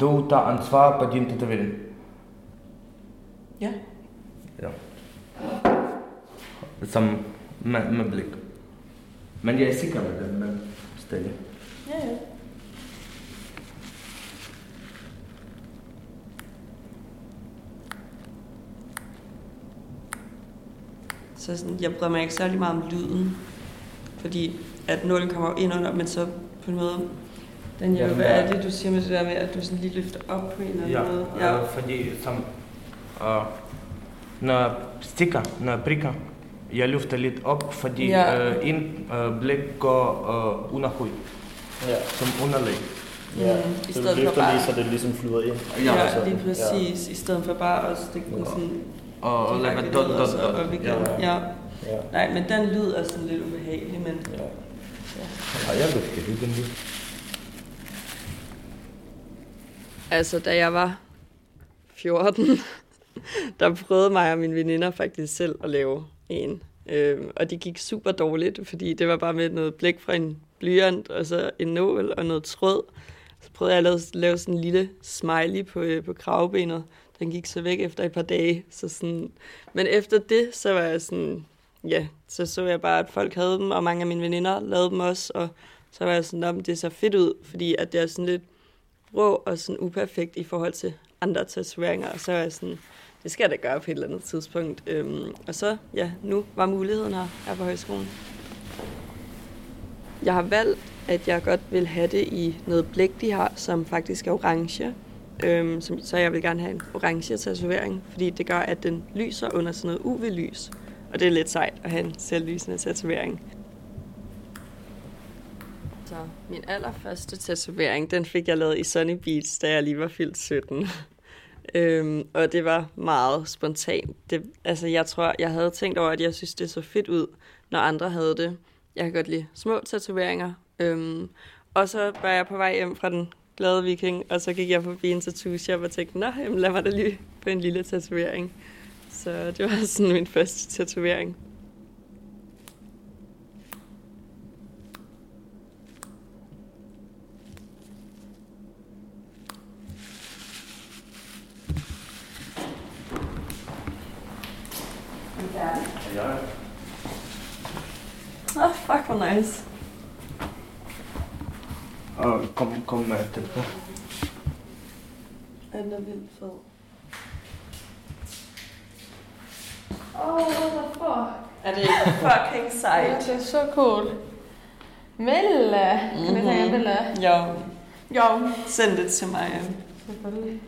du tager ansvar på din tatovering. Ja. Ja. Som med, med blik. Men jeg er sikker med det, men stadig. Ja, ja. Så sådan, jeg bryder mig ikke særlig meget om lyden, fordi at nålen kommer ind under, men så på en måde, Daniel, Jamen, hvad er ja. det, du siger med det der med, at du sådan lige løfter op på en eller anden Ja, måde? ja. Uh, fordi som uh, når jeg stikker, når jeg prikker, jeg løfter lidt op, fordi Ja. ja. uh, en uh, blik går uh, under hud, Ja. som underlag. Ja, Mm, i så stedet du for løfter bare- lige, så det ligesom flyder ind. Ja, Altså, ja lige præcis. Ja. I stedet for bare at stikke den sådan Og, og lade mig dot, dot, så dot. Ja. Ja. Ja. Nej, men den lyd er sådan lidt ubehagelig, men Ja. Ja, jeg løfter ryggen lidt. Altså, da jeg var 14, der prøvede mig og mine veninder faktisk selv at lave en. Øhm, og det gik super dårligt, fordi det var bare med noget blæk fra en blyant, og så en nål og noget tråd. Så prøvede jeg at lave, lave sådan en lille smiley på, øh, på kravbenet. Den gik så væk efter et par dage. Så sådan, men efter det, så var jeg sådan, ja, så så jeg bare, at folk havde dem, og mange af mine veninder lavede dem også, og så var jeg sådan, om det så fedt ud, fordi at det er sådan lidt rå og sådan uperfekt i forhold til andre tatoveringer, og så er jeg sådan, det skal jeg da gøre på et eller andet tidspunkt. Øhm, og så, ja, nu var muligheden her, her på højskolen. Jeg har valgt, at jeg godt vil have det i noget blæk, de har, som faktisk er orange. Øhm, som, så jeg vil gerne have en orange tatovering, fordi det gør, at den lyser under sådan noget UV-lys. Og det er lidt sejt at have en selvlysende tatovering. Altså, min allerførste tatovering, den fik jeg lavet i Sunny Beach, da jeg lige var fyldt 17. øhm, og det var meget spontant. Det, altså, jeg tror, jeg havde tænkt over, at jeg synes, det så fedt ud, når andre havde det. Jeg kan godt lide små tatoveringer. Øhm, og så var jeg på vej hjem fra den glade viking, og så gik jeg forbi en tattoo shop og tænkte, nå, jamen, lad mig da lige på en lille tatovering. Så det var sådan min første tatovering. Ja. Åh, oh, fuck, hvor nice. Og kom, kom med tæt på. Den er vildt fed. Oh, what the fuck? Er det fucking Ja, sejt? det er så cool. Melle. Kan vi Mhm. tage Melle? Jo, Jo. send det til mig. Selvfølgelig.